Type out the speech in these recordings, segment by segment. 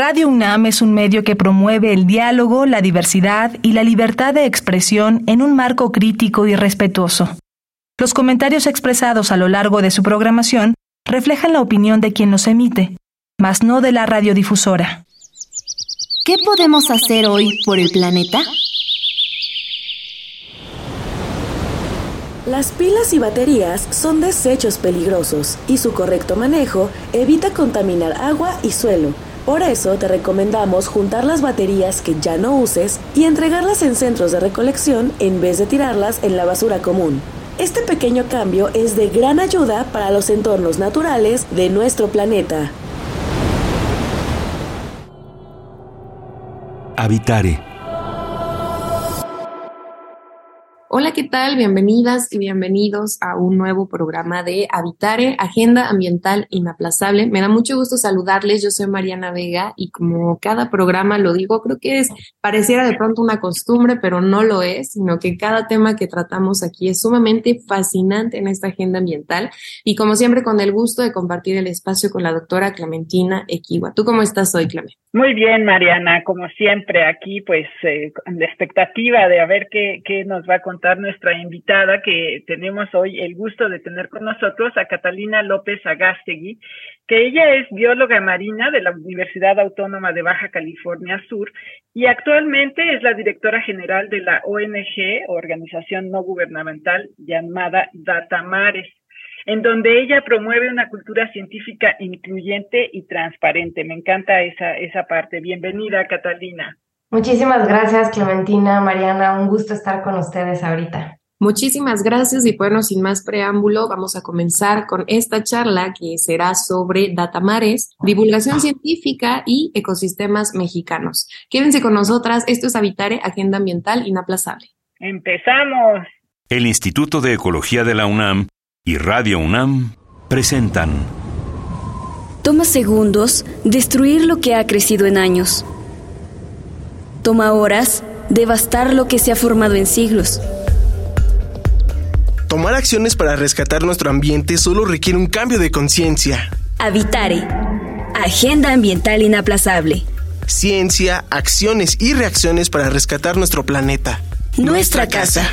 Radio UNAM es un medio que promueve el diálogo, la diversidad y la libertad de expresión en un marco crítico y respetuoso. Los comentarios expresados a lo largo de su programación reflejan la opinión de quien los emite, mas no de la radiodifusora. ¿Qué podemos hacer hoy por el planeta? Las pilas y baterías son desechos peligrosos y su correcto manejo evita contaminar agua y suelo. Por eso te recomendamos juntar las baterías que ya no uses y entregarlas en centros de recolección en vez de tirarlas en la basura común. Este pequeño cambio es de gran ayuda para los entornos naturales de nuestro planeta. Habitare Hola, ¿qué tal? Bienvenidas y bienvenidos a un nuevo programa de Habitare, Agenda Ambiental Inaplazable. Me da mucho gusto saludarles. Yo soy Mariana Vega y como cada programa lo digo, creo que es pareciera de pronto una costumbre, pero no lo es, sino que cada tema que tratamos aquí es sumamente fascinante en esta agenda ambiental y como siempre con el gusto de compartir el espacio con la doctora Clementina Equiwa. ¿Tú cómo estás hoy, Clemente? Muy bien, Mariana, como siempre aquí pues eh, la expectativa de a ver qué, qué nos va a contar nuestra invitada que tenemos hoy el gusto de tener con nosotros, a Catalina López Agastegui, que ella es bióloga marina de la Universidad Autónoma de Baja California Sur y actualmente es la directora general de la ONG, organización no gubernamental llamada Datamares en donde ella promueve una cultura científica incluyente y transparente. Me encanta esa, esa parte. Bienvenida, Catalina. Muchísimas gracias, Clementina, Mariana. Un gusto estar con ustedes ahorita. Muchísimas gracias y bueno, sin más preámbulo, vamos a comenzar con esta charla que será sobre datamares, divulgación científica y ecosistemas mexicanos. Quédense con nosotras, esto es Habitare, Agenda Ambiental Inaplazable. Empezamos. El Instituto de Ecología de la UNAM y Radio UNAM presentan. Toma segundos destruir lo que ha crecido en años Toma horas devastar lo que se ha formado en siglos. Tomar acciones para rescatar nuestro ambiente solo requiere un cambio de conciencia. Habitare. Agenda ambiental inaplazable. Ciencia, acciones y reacciones para rescatar nuestro planeta. Nuestra, casa.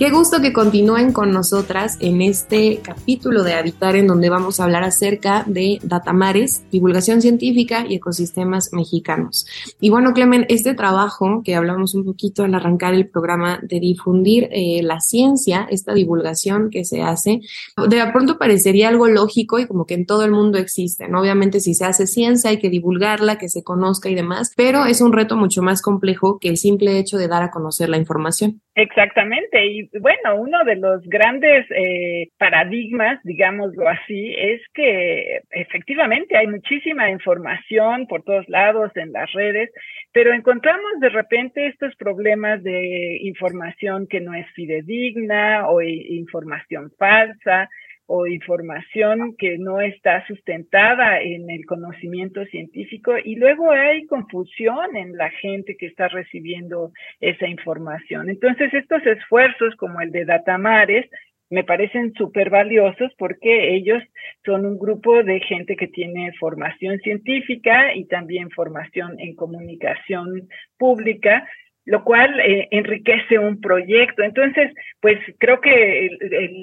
Qué gusto que continúen con nosotras en este capítulo de Habitar en donde vamos a hablar acerca de datamares, divulgación científica y ecosistemas mexicanos. Y bueno, Clemen, este trabajo que hablamos un poquito al arrancar el programa de difundir eh, la ciencia, esta divulgación que se hace, de pronto parecería algo lógico y como que en todo el mundo existe, ¿no? Obviamente si se hace ciencia hay que divulgarla, que se conozca y demás, pero es un reto mucho más complejo que el simple hecho de dar a conocer la información. Exactamente, y bueno, uno de los grandes eh, paradigmas, digámoslo así, es que efectivamente hay muchísima información por todos lados en las redes, pero encontramos de repente estos problemas de información que no es fidedigna o información falsa o información que no está sustentada en el conocimiento científico y luego hay confusión en la gente que está recibiendo esa información. Entonces, estos esfuerzos como el de Datamares me parecen súper valiosos porque ellos son un grupo de gente que tiene formación científica y también formación en comunicación pública lo cual eh, enriquece un proyecto. Entonces, pues creo que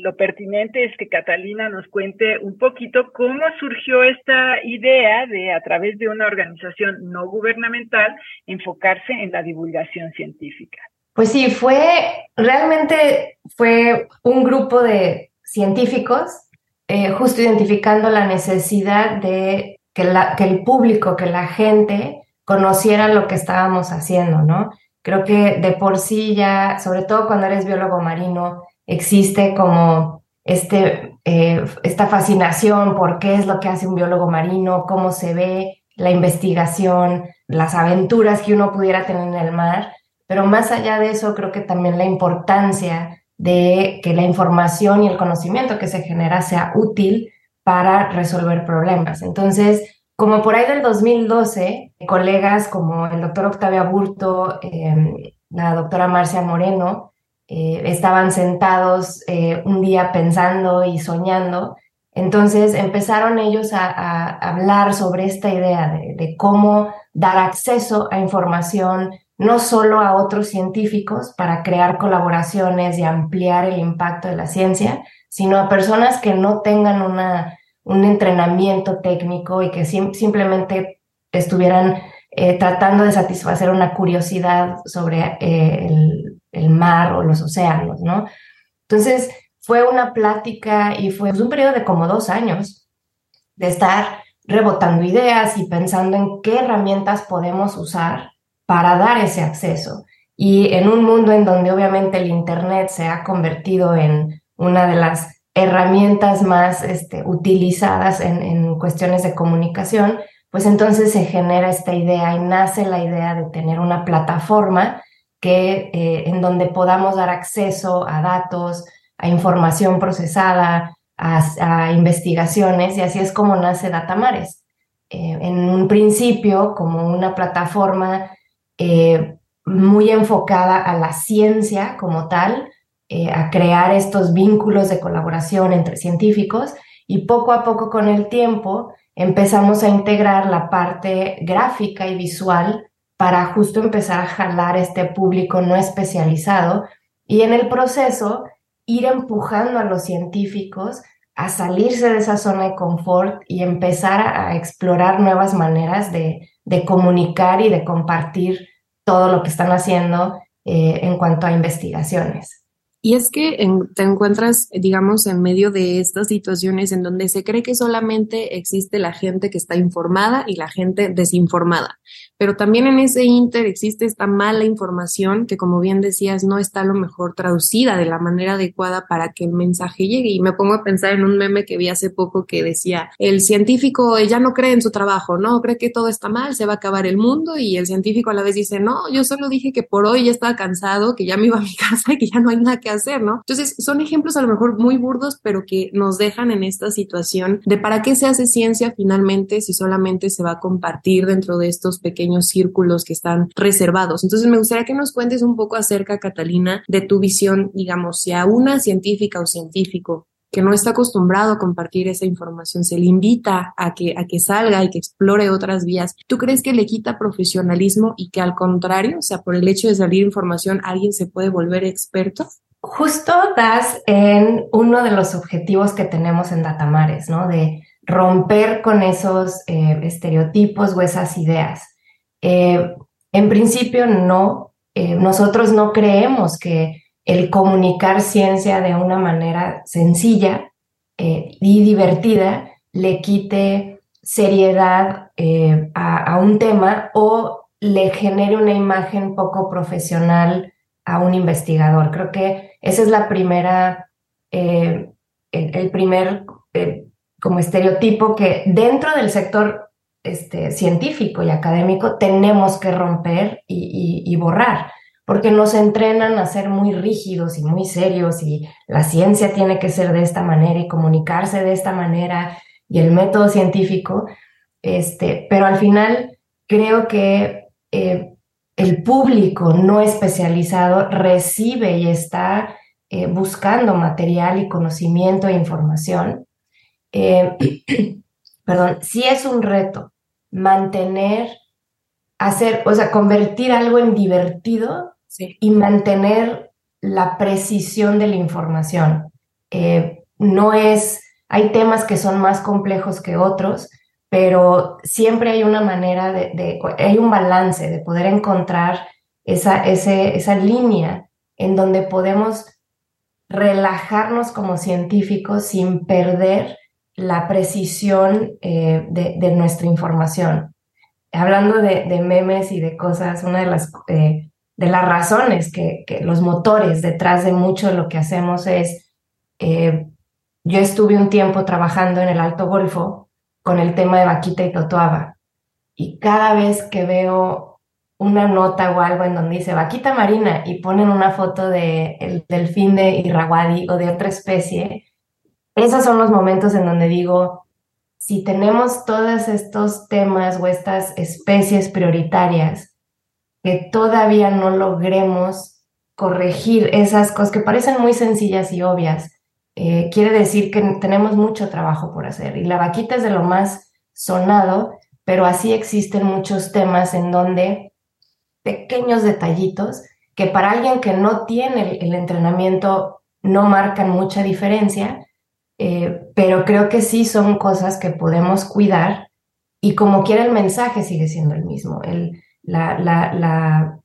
lo pertinente es que Catalina nos cuente un poquito cómo surgió esta idea de, a través de una organización no gubernamental, enfocarse en la divulgación científica. Pues sí, fue, realmente fue un grupo de científicos eh, justo identificando la necesidad de que, la, que el público, que la gente conociera lo que estábamos haciendo, ¿no? Creo que de por sí ya, sobre todo cuando eres biólogo marino, existe como este, eh, esta fascinación por qué es lo que hace un biólogo marino, cómo se ve la investigación, las aventuras que uno pudiera tener en el mar. Pero más allá de eso, creo que también la importancia de que la información y el conocimiento que se genera sea útil para resolver problemas. Entonces, como por ahí del 2012, colegas como el doctor Octavio Aburto, em, la doctora Marcia Moreno, eh, estaban sentados eh, un día pensando y soñando. Entonces empezaron ellos a, hablar sobre esta idea de, cómo dar acceso a información no solo a otros científicos para crear colaboraciones y ampliar el impacto de la ciencia, sino a personas que no tengan una, un entrenamiento técnico y que simplemente estuvieran eh, tratando de satisfacer una curiosidad sobre eh, el, el, mar o los océanos, ¿no? Entonces, fue una plática y fue un periodo de como dos años de estar rebotando ideas y pensando en qué herramientas podemos usar para dar ese acceso. Y en un mundo en donde obviamente el Internet se ha convertido en una de las herramientas más este, utilizadas en, cuestiones de comunicación, pues entonces se genera esta idea y nace la idea de tener una plataforma que, eh, en donde podamos dar acceso a datos, a información procesada, a, investigaciones, y así es como nace Datamares. Eh, en un principio, como una plataforma eh, muy enfocada a la ciencia como tal, a crear estos vínculos de colaboración entre científicos, y poco a poco con el tiempo empezamos a integrar la parte gráfica y visual para justo empezar a jalar este público no especializado y en el proceso ir empujando a los científicos a salirse de esa zona de confort y empezar a, explorar nuevas maneras de, comunicar y de compartir todo lo que están haciendo eh, en cuanto a investigaciones. Y es que te encuentras, digamos, en medio de estas situaciones en donde se cree que solamente existe la gente que está informada y la gente desinformada. Pero también en ese inter existe esta mala información que, como bien decías, no está a lo mejor traducida de la manera adecuada para que el mensaje llegue. Y me pongo a pensar en un meme que vi hace poco que decía, el científico ya no cree en su trabajo, ¿no? Cree que todo está mal, se va a acabar el mundo y el científico a la vez dice, no, yo solo dije que por hoy ya estaba cansado, que ya me iba a mi casa y que ya no hay nada que hacer, ¿no? Entonces, son ejemplos a lo mejor muy burdos, pero que nos dejan en esta situación de para qué se hace ciencia finalmente si solamente se va a compartir dentro de estos pequeños círculos que están reservados. Entonces, me gustaría que nos cuentes un poco acerca, Catalina, de tu visión, digamos, si a una científica o científico que no está acostumbrado a compartir esa información, se le invita a que, a que salga y que explore otras vías, ¿tú crees que le quita profesionalismo y que al contrario, o sea, por el hecho de salir información, alguien se puede volver experto? Justo das en uno de los objetivos que tenemos en Datamares, ¿no? De romper con esos eh, estereotipos o esas ideas. Eh, en principio, no. Eh, nosotros no creemos que el comunicar ciencia de una manera sencilla y divertida le quite seriedad a, un tema o le genere una imagen poco profesional a un investigador. Creo que esa es la primera, eh, el, primer eh, como estereotipo que dentro del sector este, científico y académico tenemos que romper y, borrar, porque nos entrenan a ser muy rígidos y muy serios y la ciencia tiene que ser de esta manera y comunicarse de esta manera y el método científico, este, pero al final creo que eh, el público no especializado recibe y está eh, buscando material y conocimiento e información. Eh, perdón, sí es un reto mantener, hacer, o sea, convertir algo en divertido y mantener la precisión de la información. Eh, no es, hay temas que son más complejos que otros, pero siempre hay una manera de, hay un balance de poder encontrar esa, esa línea en donde podemos relajarnos como científicos sin perder la precisión eh, de, nuestra información. Hablando de, memes y de cosas, una de las, eh, de las razones que, los motores detrás de mucho de lo que hacemos es, eh, yo estuve un tiempo trabajando en el Alto Golfo con el tema de Vaquita y Totoaba. Y cada vez que veo una nota o algo en donde dice Vaquita marina y ponen una foto del el delfín de Irrawaddy o de otra especie, esos son los momentos en donde digo, si tenemos todos estos temas o estas especies prioritarias que todavía no logremos corregir esas cosas que parecen muy sencillas y obvias, eh, quiere decir que tenemos mucho trabajo por hacer. Y la vaquita es de lo más sonado, pero así existen muchos temas en donde pequeños detallitos que para alguien que no tiene el, entrenamiento no marcan mucha diferencia, eh, pero creo que sí son cosas que podemos cuidar y como quiera el mensaje sigue siendo el mismo. El, la, la,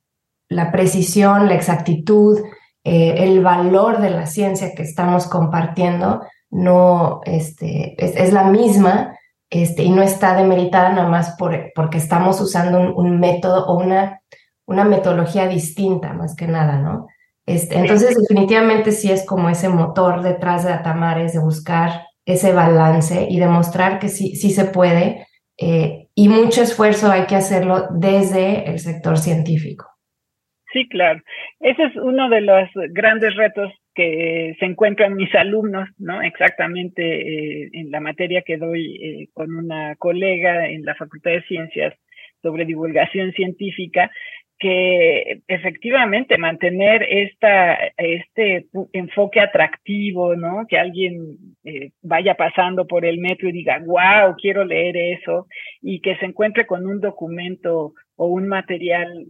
la, precisión, la exactitud, eh, el valor de la ciencia que estamos compartiendo no este, es, la misma este, y no está demeritada nada más por, porque estamos usando un, método o una, una metodología distinta más que nada, ¿no? Este, entonces, definitivamente sí es como ese motor detrás de Atamares de buscar ese balance y demostrar que sí, sí se puede eh, y mucho esfuerzo hay que hacerlo desde el sector científico. Sí, claro. Ese es uno de los grandes retos que se encuentran mis alumnos, ¿no? Exactamente eh, en la materia que doy eh, con una colega en la Facultad de Ciencias sobre divulgación científica, que efectivamente mantener esta, este enfoque atractivo, ¿no? Que alguien eh, vaya pasando por el metro y diga, wow, quiero leer eso, y que se encuentre con un documento o un material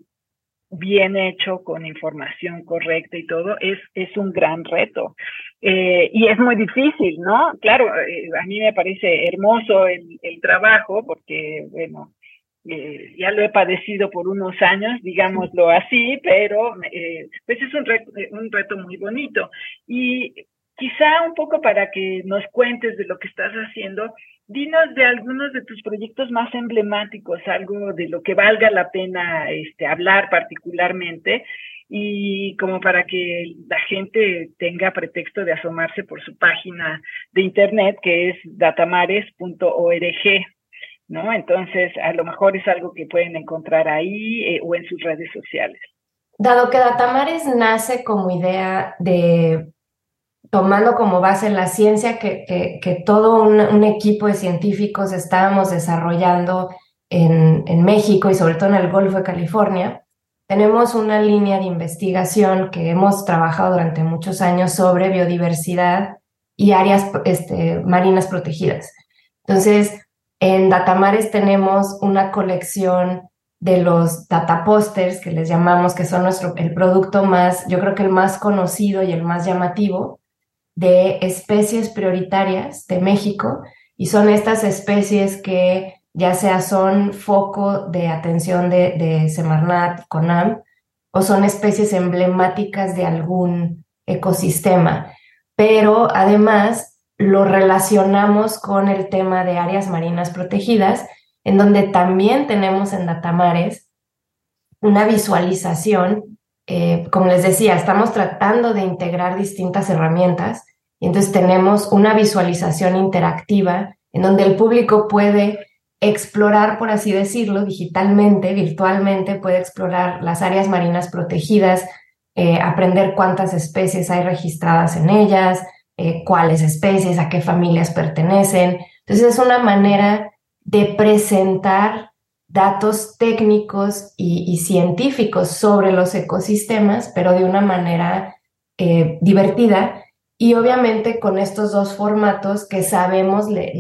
bien hecho, con información correcta y todo, es, es un gran reto. Eh, y es muy difícil, ¿no? Claro, eh, a mí me parece hermoso el, el trabajo porque, bueno, eh, ya lo he padecido por unos años, digámoslo así, pero eh, pues es un eh, un reto muy bonito. Y quizá un poco para que nos cuentes de lo que estás haciendo, dinos de algunos de tus proyectos más emblemáticos, algo de lo que valga la pena este, hablar particularmente y como para que la gente tenga pretexto de asomarse por su página de internet que es datamares.org. ¿no? Entonces, a lo mejor es algo que pueden encontrar ahí eh, o en sus redes sociales. Dado que Datamares nace como idea de tomando como base la ciencia que, que, todo un, equipo de científicos estábamos desarrollando en, en, México y sobre todo en el Golfo de California, tenemos una línea de investigación que hemos trabajado durante muchos años sobre biodiversidad y áreas este, marinas protegidas. Entonces, en Datamares tenemos una colección de los data posters que les llamamos, que son nuestro, el producto más, yo creo que el más conocido y el más llamativo de especies prioritarias de México. Y son estas especies que ya sea son foco de atención de, de Semarnat, CONAM, o son especies emblemáticas de algún ecosistema. Pero además lo relacionamos con el tema de áreas marinas protegidas, en donde también tenemos en Datamares una visualización. Eh, como les decía, estamos tratando de integrar distintas herramientas y entonces tenemos una visualización interactiva en donde el público puede explorar, por así decirlo, digitalmente, virtualmente, puede explorar las áreas marinas protegidas, eh, aprender cuántas especies hay registradas en ellas, eh, cuáles especies, a qué familias pertenecen. Entonces es una manera de presentar datos técnicos y, científicos sobre los ecosistemas, pero de una manera eh, divertida y obviamente con estos dos formatos que sabemos le,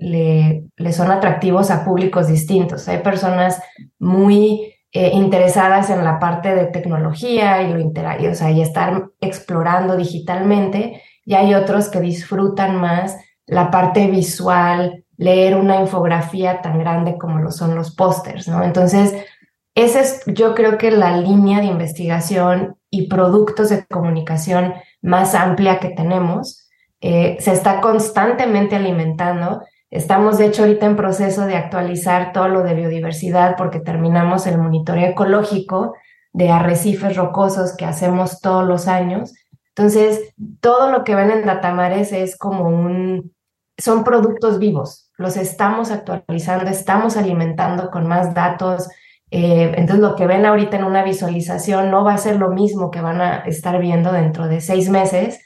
le, son atractivos a públicos distintos. Hay personas muy eh, interesadas en la parte de tecnología y, lo o sea, y estar explorando digitalmente y hay otros que disfrutan más la parte visual, leer una infografía tan grande como lo son los pósters, ¿no? Entonces, esa es yo creo que la línea de investigación y productos de comunicación más amplia que tenemos. Eh, se está constantemente alimentando. Estamos, de hecho, ahorita en proceso de actualizar todo lo de biodiversidad porque terminamos el monitoreo ecológico de arrecifes rocosos que hacemos todos los años entonces, todo lo que ven en Datamares es como un, son productos vivos, los estamos actualizando, estamos alimentando con más datos. Eh, entonces, lo que ven ahorita en una visualización no va a ser lo mismo que van a estar viendo dentro de seis meses.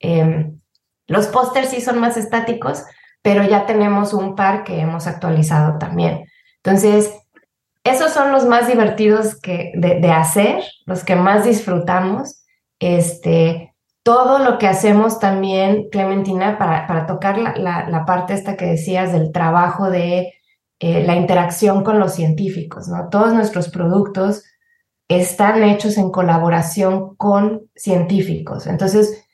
Em, los pósters sí son más estáticos, pero ya tenemos un par que hemos actualizado también. Entonces, esos son los más divertidos que, de, de hacer, los que más disfrutamos. Este, todo lo que hacemos también, Clementina, para, para tocar la, parte esta que decías del trabajo de eh, la interacción con los científicos, ¿no? Todos nuestros productos están hechos en colaboración con científicos. Entonces,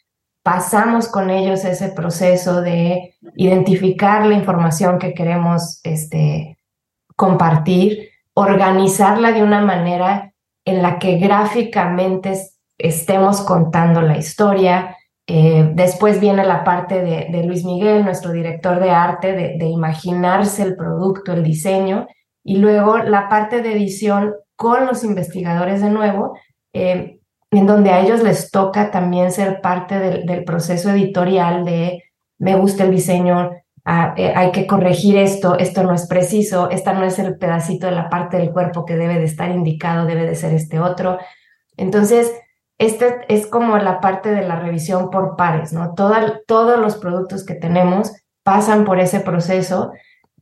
pasamos con ellos ese proceso de identificar la información que queremos este, compartir, organizarla de una manera en la que gráficamente estemos contando la historia. Eh, después viene la parte de, Luis Miguel, nuestro director de arte, de, imaginarse el producto, el diseño, y luego la parte de edición con los investigadores de nuevo, eh, en donde a ellos les toca también ser parte del, proceso editorial de me gusta el diseño, ah, eh, hay que corregir esto, esto no es preciso, esta no es el pedacito de la parte del cuerpo que debe de estar indicado, debe de ser este otro. Entonces, este es como la parte de la revisión por pares, ¿no? todos los productos que tenemos pasan por ese proceso.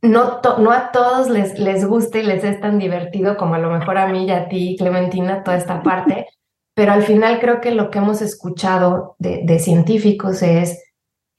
No, no a todos les, les gusta y les es tan divertido como a lo mejor a mí y a ti, Clementina, toda esta parte, pero al final creo que lo que hemos escuchado de, científicos es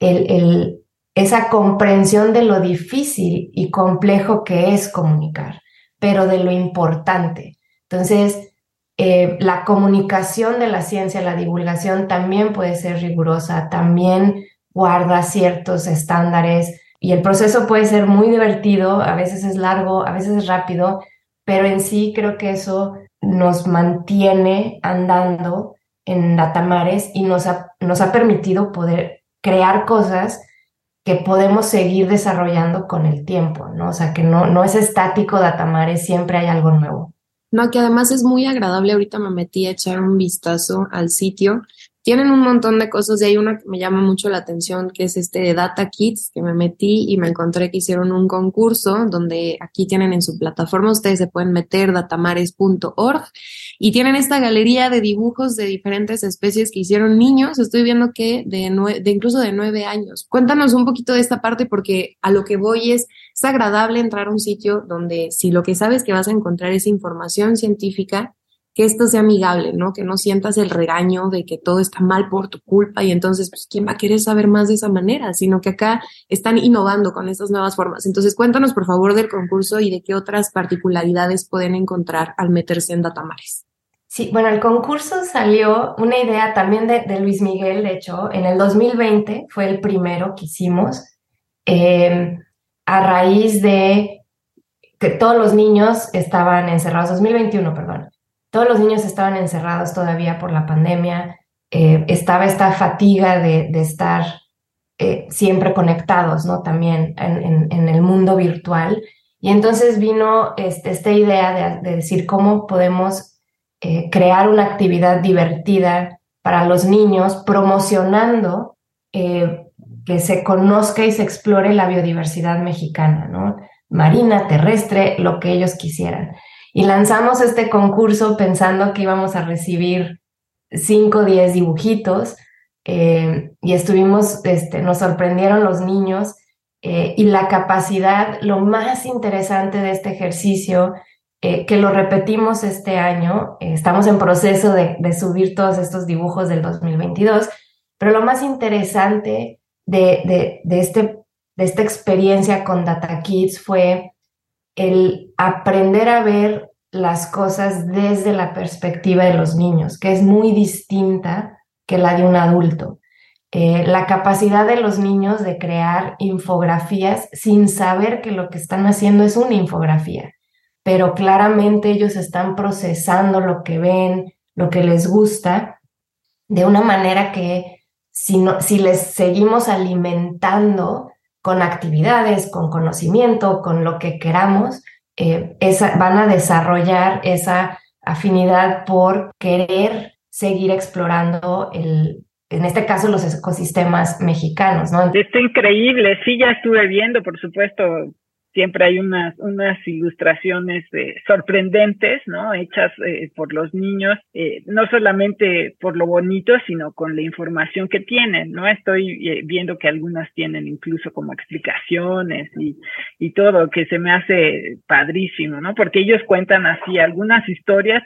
el, el, esa comprensión de lo difícil y complejo que es comunicar, pero de lo importante. Entonces, eh, la comunicación de la ciencia, la divulgación también puede ser rigurosa, también guarda ciertos estándares y el proceso puede ser muy divertido, a veces es largo, a veces es rápido, pero en sí creo que eso nos mantiene andando en Datamares y nos ha, nos ha permitido poder crear cosas que podemos seguir desarrollando con el tiempo, ¿no? O sea, que no, no es estático Datamares, siempre hay algo nuevo. No, que además es muy agradable. Ahorita me metí a echar un vistazo al sitio tienen un montón de cosas y hay una que me llama mucho la atención, que es este de Data Kits, que me metí y me encontré que hicieron un concurso donde aquí tienen en su plataforma, ustedes se pueden meter datamares.org y tienen esta galería de dibujos de diferentes especies que hicieron niños. Estoy viendo que de, de incluso de nueve años. Cuéntanos un poquito de esta parte porque a lo que voy es, es agradable entrar a un sitio donde si lo que sabes que vas a encontrar es información científica, que esto sea amigable, ¿no? Que no sientas el regaño de que todo está mal por tu culpa y entonces, pues, ¿quién va a querer saber más de esa manera? Sino que acá están innovando con estas nuevas formas. Entonces, cuéntanos, por favor, del concurso y de qué otras particularidades pueden encontrar al meterse en Datamares. Sí, bueno, el concurso salió una idea también de, Luis Miguel, de hecho, en el 2020 fue el primero que hicimos, eh, a raíz de que todos los niños estaban encerrados, 2021, perdón, todos los niños estaban encerrados todavía por la pandemia, eh, estaba esta fatiga de, estar eh, siempre conectados, ¿no? También en, el mundo virtual. Y entonces vino este, esta idea de, decir cómo podemos eh, crear una actividad divertida para los niños, promocionando que se conozca y se explore la biodiversidad mexicana, ¿no? Marina, terrestre, lo que ellos quisieran. Y lanzamos este concurso pensando que íbamos a recibir 5 o 10 dibujitos eh, y estuvimos, este, nos sorprendieron los niños eh, y la capacidad, lo más interesante de este ejercicio, eh, que lo repetimos este año, estamos en proceso de, subir todos estos dibujos del 2022, pero lo más interesante de, de, este, de esta experiencia con Data Kids fue el aprender a ver las cosas desde la perspectiva de los niños, que es muy distinta que la de un adulto. Eh, la capacidad de los niños de crear infografías sin saber que lo que están haciendo es una infografía, pero claramente ellos están procesando lo que ven, lo que les gusta, de una manera que si, no, si les seguimos alimentando con actividades, con conocimiento, con lo que queramos, eh, van a desarrollar esa afinidad por querer seguir explorando el, en este caso los ecosistemas mexicanos, ¿no? Está increíble, sí, ya estuve viendo, por supuesto, siempre hay unas, unas ilustraciones eh, sorprendentes, ¿no? Hechas eh, por los niños, eh, no solamente por lo bonito, sino con la información que tienen, ¿no? Estoy viendo que algunas tienen incluso como explicaciones y, y todo, que se me hace padrísimo, ¿no? Porque ellos cuentan así algunas historias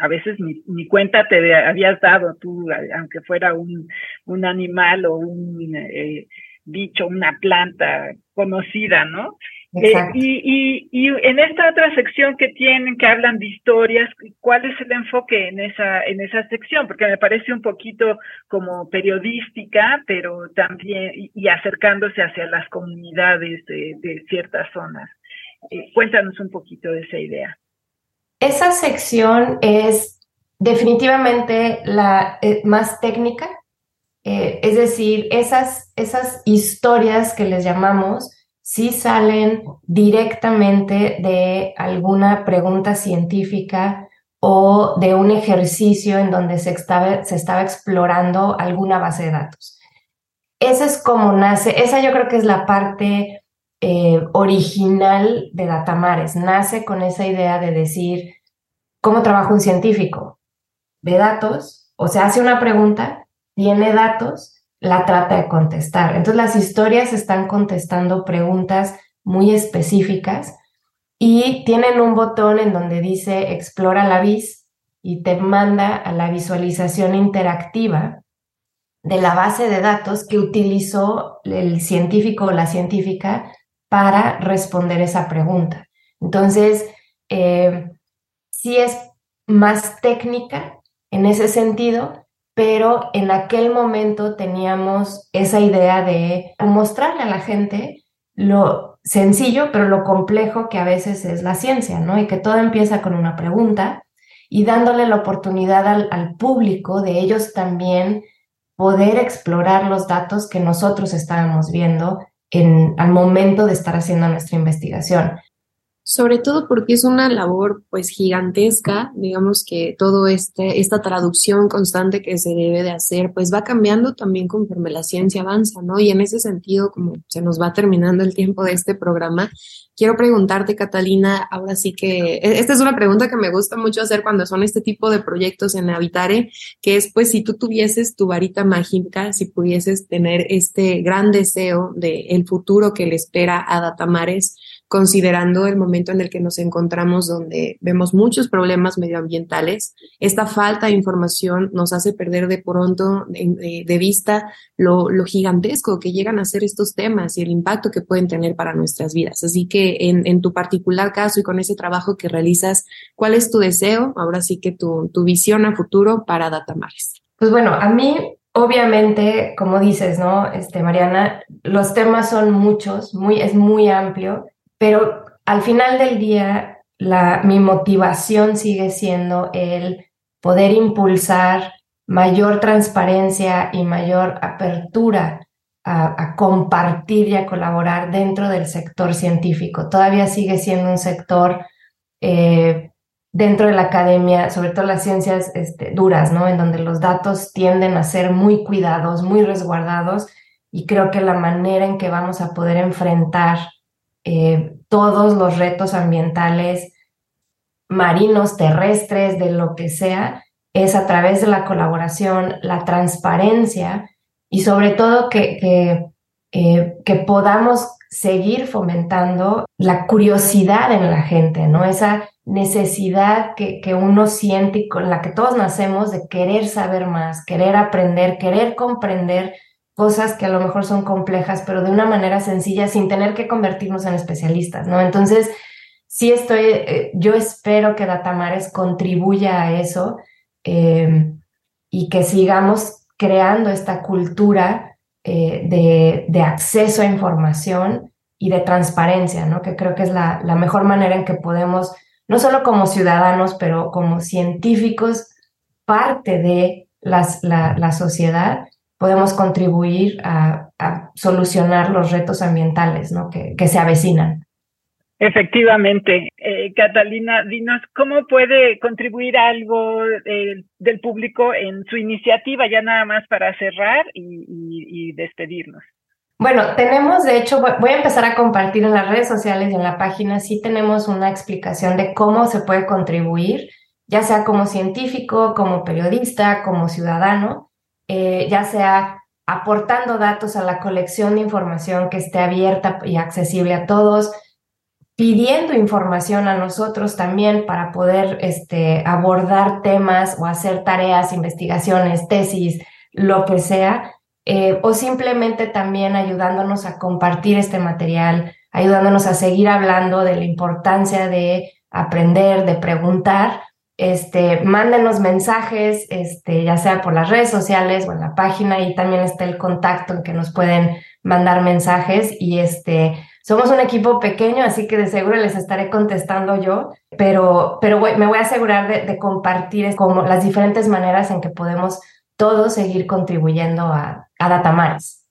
a veces ni, ni cuenta te habías dado tú, aunque fuera un, un animal o un eh, bicho, una planta conocida, ¿no? Eh, y, y, y, en esta otra sección que tienen, que hablan de historias, ¿cuál es el enfoque en esa, en esa sección? Porque me parece un poquito como periodística, pero también, y, acercándose hacia las comunidades de, de ciertas zonas. Eh, cuéntanos un poquito de esa idea. Esa sección es definitivamente la eh, más técnica, es decir, esas, esas historias que les llamamos, si salen directamente de alguna pregunta científica o de un ejercicio en donde se estaba, se estaba explorando alguna base de datos. Esa es como nace, esa yo creo que es la parte eh, original de Datamares. Nace con esa idea de decir, ¿cómo trabaja un científico? Ve datos, o se hace una pregunta, tiene datos la trata de contestar. Entonces las historias están contestando preguntas muy específicas y tienen un botón en donde dice explora la vis y te manda a la visualización interactiva de la base de datos que utilizó el científico o la científica para responder esa pregunta. Entonces, eh, sí es más técnica en ese sentido, pero en aquel momento teníamos esa idea de mostrarle a la gente lo sencillo, pero lo complejo que a veces es la ciencia, ¿no? Y que todo empieza con una pregunta y dándole la oportunidad al, público de ellos también poder explorar los datos que nosotros estábamos viendo en, al momento de estar haciendo nuestra investigación sobre todo porque es una labor pues gigantesca, digamos que todo este, esta traducción constante que se debe de hacer pues va cambiando también conforme la ciencia avanza, ¿no? Y en ese sentido, como se nos va terminando el tiempo de este programa, quiero preguntarte, Catalina, ahora sí que, e, esta es una pregunta que me gusta mucho hacer cuando son este tipo de proyectos en Habitare, que es pues si tú tuvieses tu varita mágica, si pudieses tener este gran deseo de el futuro que le espera a Datamares, considerando el momento en el que nos encontramos donde vemos muchos problemas medioambientales. Esta falta de información nos hace perder de pronto de, vista lo, gigantesco que llegan a ser estos temas y el impacto que pueden tener para nuestras vidas. Así que en, tu particular caso y con ese trabajo que realizas, ¿cuál es tu deseo? Ahora sí que tu, tu visión a futuro para Datamares. Pues bueno, a mí obviamente, como dices, ¿no? Este, Mariana, los temas son muchos, muy, es muy amplio pero al final del día, mi motivación sigue siendo el poder impulsar mayor transparencia y mayor apertura a, compartir y a colaborar dentro del sector científico. Todavía sigue siendo un sector eh, dentro de la academia, sobre todo las ciencias este, duras, ¿no? En donde los datos tienden a ser muy cuidados, muy resguardados, y creo que la manera en que vamos a poder enfrentar eh, todos los retos ambientales marinos, terrestres, de lo que sea, es a través de la colaboración, la transparencia y sobre todo que, que, eh, que podamos seguir fomentando la curiosidad en la gente, ¿no? Esa necesidad que, que, uno siente y con la que todos nacemos de querer saber más, querer aprender, querer comprender cosas que a lo mejor son complejas, pero de una manera sencilla, sin tener que convertirnos en especialistas, ¿no? Entonces, sí estoy, eh, yo espero que Datamares contribuya a eso em, y que sigamos creando esta cultura eh, de, de, acceso a información y de transparencia, ¿no? Que creo que es la, la mejor manera en que podemos, no solo como ciudadanos, pero como científicos, parte de las, la, la sociedad, podemos contribuir a, solucionar los retos ambientales ¿no? que, que se avecinan. Efectivamente. Eh, Catalina, dinos, ¿cómo puede contribuir algo eh, del público en su iniciativa, ya nada más para cerrar y, y, despedirnos? Bueno, tenemos, de hecho, voy a empezar a compartir en las redes sociales y en la página, sí tenemos una explicación de cómo se puede contribuir, ya sea como científico, como periodista, como ciudadano. Eh, ya sea aportando datos a la colección de información que esté abierta y accesible a todos, pidiendo información a nosotros también para poder este, abordar temas o hacer tareas, investigaciones, tesis, lo que sea, eh, o simplemente también ayudándonos a compartir este material, ayudándonos a seguir hablando de la importancia de aprender, de preguntar. Este, mándenos mensajes, este, ya sea por las redes sociales o en la página, y también está el contacto en que nos pueden mandar mensajes y este, somos un equipo pequeño, así que de seguro les estaré contestando yo, pero, pero me voy a asegurar de, compartir como las diferentes maneras en que podemos todos seguir contribuyendo a, a Datamares.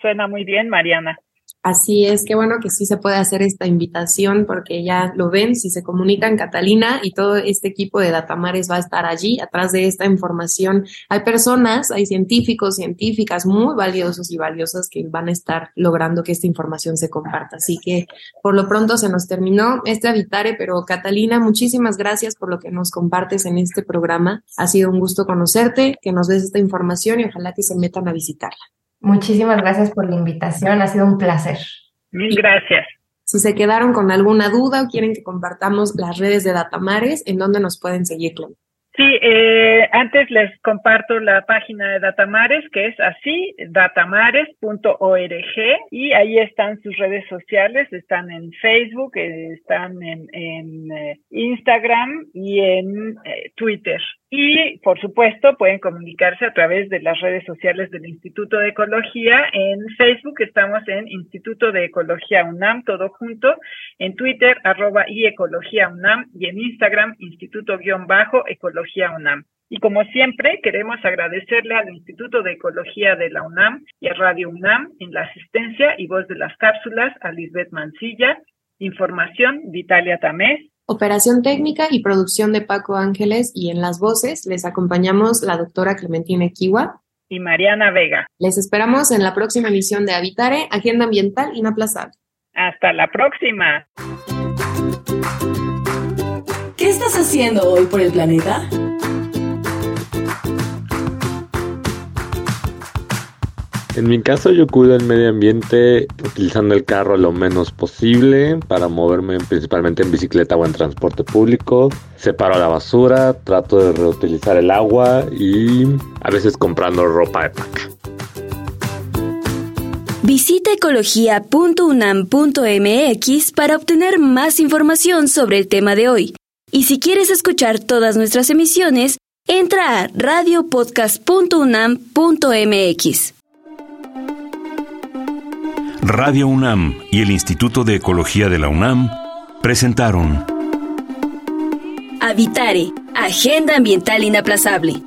Suena muy bien, Mariana. Así es, qué bueno que sí se puede hacer esta invitación porque ya lo ven, si se comunican Catalina y todo este equipo de Datamares va a estar allí atrás de esta información. Hay personas, hay científicos, científicas muy valiosos y valiosas que van a estar logrando que esta información se comparta. Así que por lo pronto se nos terminó este Habitare, pero Catalina, muchísimas gracias por lo que nos compartes en este programa. Ha sido un gusto conocerte, que nos des esta información y ojalá que se metan a visitarla. Muchísimas gracias por la invitación, ha sido un placer. Mil gracias. Si se quedaron con alguna duda o quieren que compartamos las redes de Datamares, ¿en dónde nos pueden seguir, Clem? Sí, eh, antes les comparto la página de Datamares, que es así, datamares.org, y ahí están sus redes sociales, están en Facebook, eh, están en, en eh, Instagram y en Twitter. Y, por supuesto, pueden comunicarse a través de las redes sociales del Instituto de Ecología. En Facebook estamos en Instituto de Ecología UNAM, todo junto. En Twitter, arroba y Ecología UNAM. Y en Instagram, Instituto-Ecología UNAM. Y como siempre, queremos agradecerle al Instituto de Ecología de la UNAM y a Radio UNAM en la asistencia y voz de las cápsulas a Lisbeth Mancilla. Información, Vitalia Tamés. Operación técnica y producción de Paco Ángeles y en las voces les acompañamos la doctora Clementina Kiwa y Mariana Vega. Les esperamos en la próxima emisión de Habitare, Agenda Ambiental Inaplazable. Hasta la próxima. ¿Qué estás haciendo hoy por el planeta? En mi caso yo cuido el medio ambiente utilizando el carro lo menos posible para moverme principalmente en bicicleta o en transporte público. Separo la basura, trato de reutilizar el agua y a veces comprando ropa de paca. Visita ecología.unam.mx para obtener más información sobre el tema de hoy. Y si quieres escuchar todas nuestras emisiones, entra a radiopodcast.unam.mx. Radio UNAM y el Instituto de Ecología de la UNAM presentaron Habitare, Agenda Ambiental Inaplazable